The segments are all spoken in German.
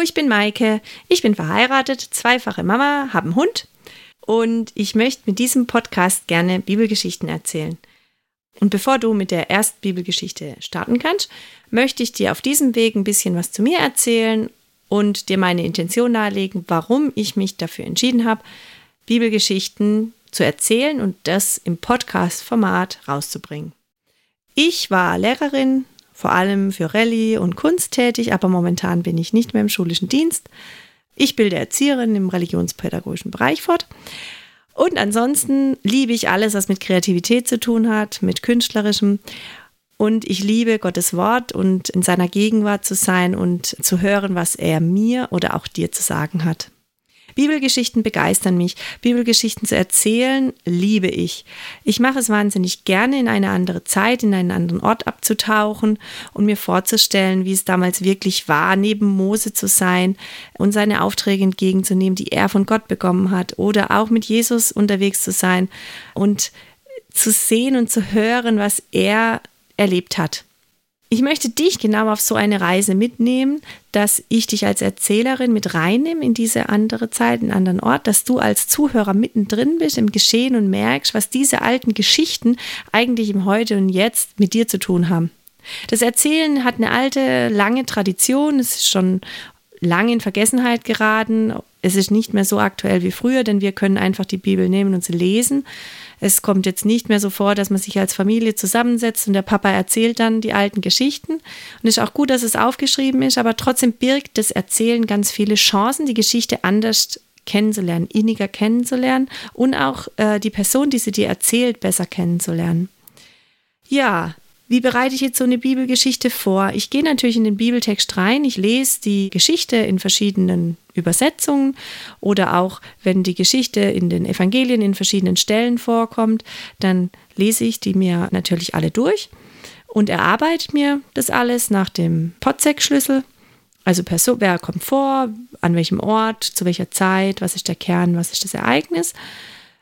Ich bin Maike. Ich bin verheiratet, zweifache Mama, habe einen Hund und ich möchte mit diesem Podcast gerne Bibelgeschichten erzählen. Und bevor du mit der ersten Bibelgeschichte starten kannst, möchte ich dir auf diesem Weg ein bisschen was zu mir erzählen und dir meine Intention nahelegen, warum ich mich dafür entschieden habe, Bibelgeschichten zu erzählen und das im Podcast-Format rauszubringen. Ich war Lehrerin, vor allem für Rallye und Kunst tätig, aber momentan bin ich nicht mehr im schulischen Dienst. Ich bilde Erzieherin im religionspädagogischen Bereich fort. Und ansonsten liebe ich alles, was mit Kreativität zu tun hat, mit künstlerischem. Und ich liebe Gottes Wort und in seiner Gegenwart zu sein und zu hören, was er mir oder auch dir zu sagen hat. Bibelgeschichten begeistern mich. Bibelgeschichten zu erzählen liebe ich. Ich mache es wahnsinnig gerne, in eine andere Zeit, in einen anderen Ort abzutauchen und mir vorzustellen, wie es damals wirklich war, neben Mose zu sein und seine Aufträge entgegenzunehmen, die er von Gott bekommen hat, oder auch mit Jesus unterwegs zu sein und zu sehen und zu hören, was er erlebt hat. Ich möchte dich genau auf so eine Reise mitnehmen, dass ich dich als Erzählerin mit reinnehme in diese andere Zeit, einen anderen Ort, dass du als Zuhörer mittendrin bist im Geschehen und merkst, was diese alten Geschichten eigentlich im Heute und Jetzt mit dir zu tun haben. Das Erzählen hat eine alte, lange Tradition. Es ist schon lange in Vergessenheit geraten. Es ist nicht mehr so aktuell wie früher, denn wir können einfach die Bibel nehmen und sie lesen. Es kommt jetzt nicht mehr so vor, dass man sich als Familie zusammensetzt und der Papa erzählt dann die alten Geschichten. Und es ist auch gut, dass es aufgeschrieben ist, aber trotzdem birgt das Erzählen ganz viele Chancen, die Geschichte anders kennenzulernen, inniger kennenzulernen und auch äh, die Person, die sie dir erzählt, besser kennenzulernen. Ja, wie bereite ich jetzt so eine Bibelgeschichte vor? Ich gehe natürlich in den Bibeltext rein, ich lese die Geschichte in verschiedenen Übersetzungen oder auch wenn die Geschichte in den Evangelien in verschiedenen Stellen vorkommt, dann lese ich die mir natürlich alle durch und erarbeite mir das alles nach dem Potzek-Schlüssel. Also Person, wer kommt vor, an welchem Ort, zu welcher Zeit, was ist der Kern, was ist das Ereignis.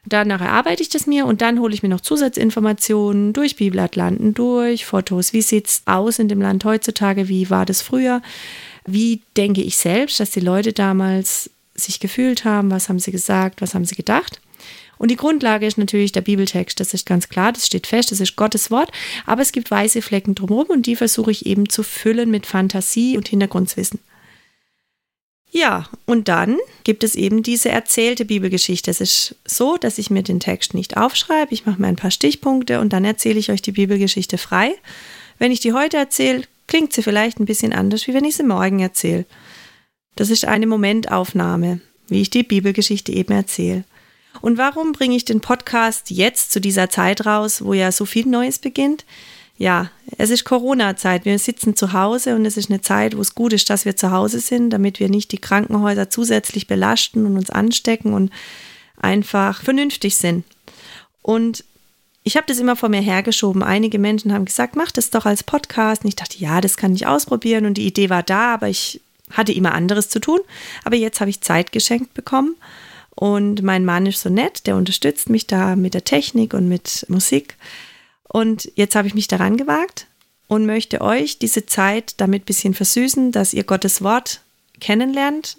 Danach erarbeite ich das mir und dann hole ich mir noch Zusatzinformationen durch Bibelatlanten, durch Fotos. Wie sieht es aus in dem Land heutzutage? Wie war das früher? Wie denke ich selbst, dass die Leute damals sich gefühlt haben? Was haben sie gesagt? Was haben sie gedacht? Und die Grundlage ist natürlich der Bibeltext, das ist ganz klar, das steht fest, das ist Gottes Wort, aber es gibt weiße Flecken drumherum und die versuche ich eben zu füllen mit Fantasie und Hintergrundwissen. Ja, und dann gibt es eben diese erzählte Bibelgeschichte. Es ist so, dass ich mir den Text nicht aufschreibe, ich mache mir ein paar Stichpunkte und dann erzähle ich euch die Bibelgeschichte frei. Wenn ich die heute erzähle, klingt sie vielleicht ein bisschen anders, wie wenn ich sie morgen erzähle. Das ist eine Momentaufnahme, wie ich die Bibelgeschichte eben erzähle. Und warum bringe ich den Podcast jetzt zu dieser Zeit raus, wo ja so viel Neues beginnt? Ja, es ist Corona-Zeit. Wir sitzen zu Hause und es ist eine Zeit, wo es gut ist, dass wir zu Hause sind, damit wir nicht die Krankenhäuser zusätzlich belasten und uns anstecken und einfach vernünftig sind. Und ich habe das immer vor mir hergeschoben. Einige Menschen haben gesagt, mach das doch als Podcast. Und ich dachte, ja, das kann ich ausprobieren. Und die Idee war da, aber ich hatte immer anderes zu tun. Aber jetzt habe ich Zeit geschenkt bekommen. Und mein Mann ist so nett, der unterstützt mich da mit der Technik und mit Musik. Und jetzt habe ich mich daran gewagt und möchte euch diese Zeit damit ein bisschen versüßen, dass ihr Gottes Wort kennenlernt.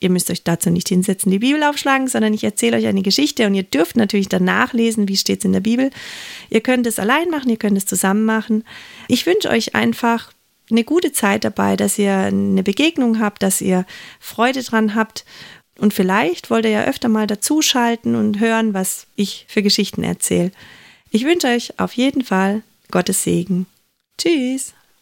Ihr müsst euch dazu nicht hinsetzen, die Bibel aufschlagen, sondern ich erzähle euch eine Geschichte und ihr dürft natürlich danach lesen, wie steht es in der Bibel. Ihr könnt es allein machen, ihr könnt es zusammen machen. Ich wünsche euch einfach eine gute Zeit dabei, dass ihr eine Begegnung habt, dass ihr Freude dran habt. Und vielleicht wollt ihr ja öfter mal dazuschalten und hören, was ich für Geschichten erzähle. Ich wünsche euch auf jeden Fall Gottes Segen. Tschüss.